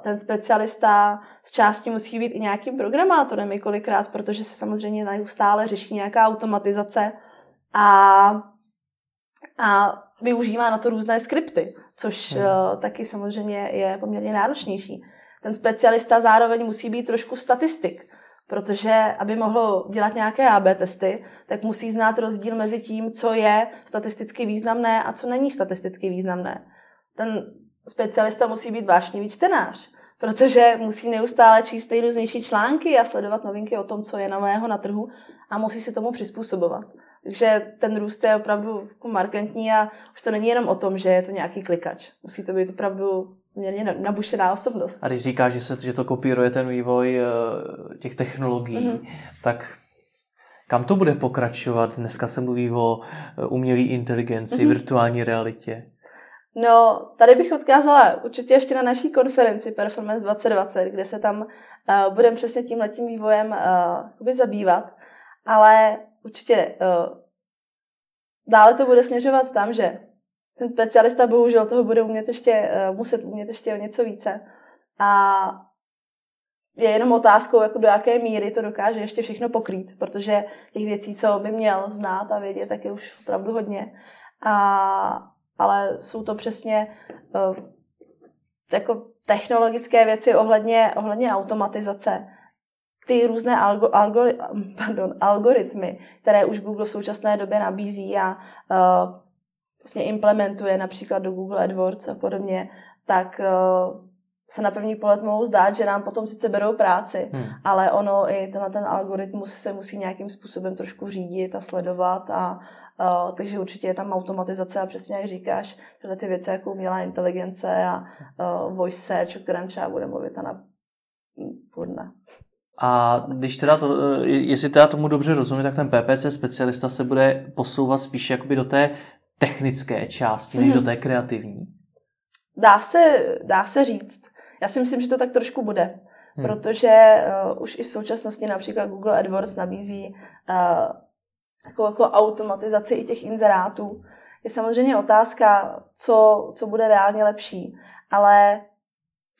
Ten specialista z části musí být i nějakým programátorem několikrát, protože se samozřejmě neustále řeší nějaká automatizace a, a využívá na to různé skripty, což hmm. taky samozřejmě je poměrně náročnější ten specialista zároveň musí být trošku statistik, protože aby mohl dělat nějaké AB testy, tak musí znát rozdíl mezi tím, co je statisticky významné a co není statisticky významné. Ten specialista musí být vášnivý čtenář, protože musí neustále číst nejrůznější články a sledovat novinky o tom, co je nového na trhu a musí se tomu přizpůsobovat. Takže ten růst je opravdu jako markantní a už to není jenom o tom, že je to nějaký klikač. Musí to být opravdu poměrně nabušená osobnost. A když říkáš, že, se, že to kopíruje ten vývoj eh, těch technologií, mm-hmm. tak kam to bude pokračovat? Dneska se mluví o eh, umělé inteligenci, mm-hmm. virtuální realitě. No, tady bych odkázala určitě ještě na naší konferenci Performance 2020, kde se tam uh, budeme přesně tímhletím vývojem uh, zabývat, ale určitě uh, dále to bude směřovat tam, že ten specialista bohužel toho bude umět ještě, uh, muset umět ještě o něco více. A je jenom otázkou, jako do jaké míry to dokáže ještě všechno pokrýt, protože těch věcí, co by měl znát a vědět, tak je už opravdu hodně. A, ale jsou to přesně uh, jako technologické věci ohledně, ohledně automatizace. Ty různé algo, algori, pardon, algoritmy, které už Google v současné době nabízí a uh, vlastně implementuje například do Google AdWords a podobně, tak uh, se na první pohled mohou zdát, že nám potom sice berou práci, hmm. ale ono i tenhle ten algoritmus se musí nějakým způsobem trošku řídit a sledovat a uh, takže určitě je tam automatizace a přesně jak říkáš, tyhle ty věci jako umělá inteligence a uh, voice search, o kterém třeba bude mluvit na Purna. A když teda to, jestli teda tomu dobře rozumím, tak ten PPC specialista se bude posouvat spíš jakoby do té technické části, než mm-hmm. do té kreativní? Dá se, dá se říct. Já si myslím, že to tak trošku bude. Hmm. Protože uh, už i v současnosti například Google AdWords nabízí uh, jako, jako automatizaci i těch inzerátů. Je samozřejmě otázka, co, co bude reálně lepší, ale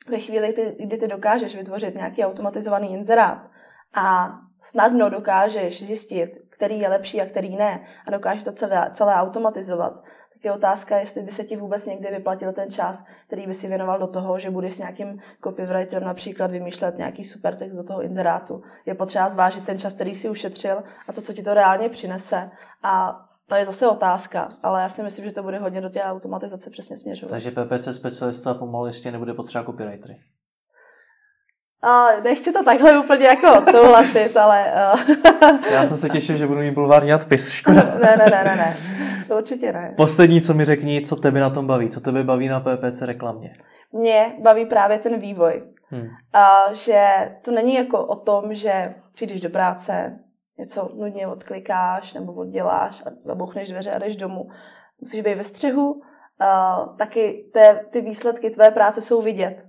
ve chvíli, kdy, kdy ty dokážeš vytvořit nějaký automatizovaný inzerát a snadno dokážeš zjistit, který je lepší a který ne a dokážeš to celé, celé automatizovat, tak je otázka, jestli by se ti vůbec někdy vyplatil ten čas, který by si věnoval do toho, že budeš s nějakým copywriterem například vymýšlet nějaký super text do toho inzerátu. Je potřeba zvážit ten čas, který si ušetřil a to, co ti to reálně přinese. A to je zase otázka, ale já si myslím, že to bude hodně do té automatizace přesně směřovat. Takže PPC specialista pomalu ještě nebude potřeba copywritery. A nechci to takhle úplně jako odsouhlasit, ale... Uh... Já jsem se těšil, že budu mít bulvární nadpis. Škoda. ne, ne, ne, ne, ne. To určitě ne. Poslední, co mi řekni, co tebe na tom baví, co tebe baví na PPC reklamě? Mě baví právě ten vývoj. Hmm. A, že to není jako o tom, že přijdeš do práce, něco nudně odklikáš nebo odděláš a zabouchneš dveře a jdeš domů. Musíš být ve střehu, uh, taky te, ty výsledky tvé práce jsou vidět.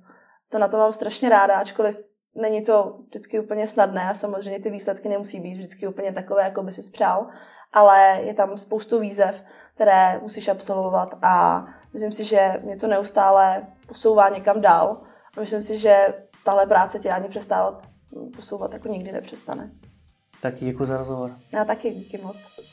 To na to mám strašně ráda, ačkoliv není to vždycky úplně snadné a samozřejmě ty výsledky nemusí být vždycky úplně takové, jako by si přál, ale je tam spoustu výzev, které musíš absolvovat a myslím si, že mě to neustále posouvá někam dál a myslím si, že tahle práce tě ani přestávat posouvat jako nikdy nepřestane. Tak děkuji za rozhovor. Já taky, díky moc.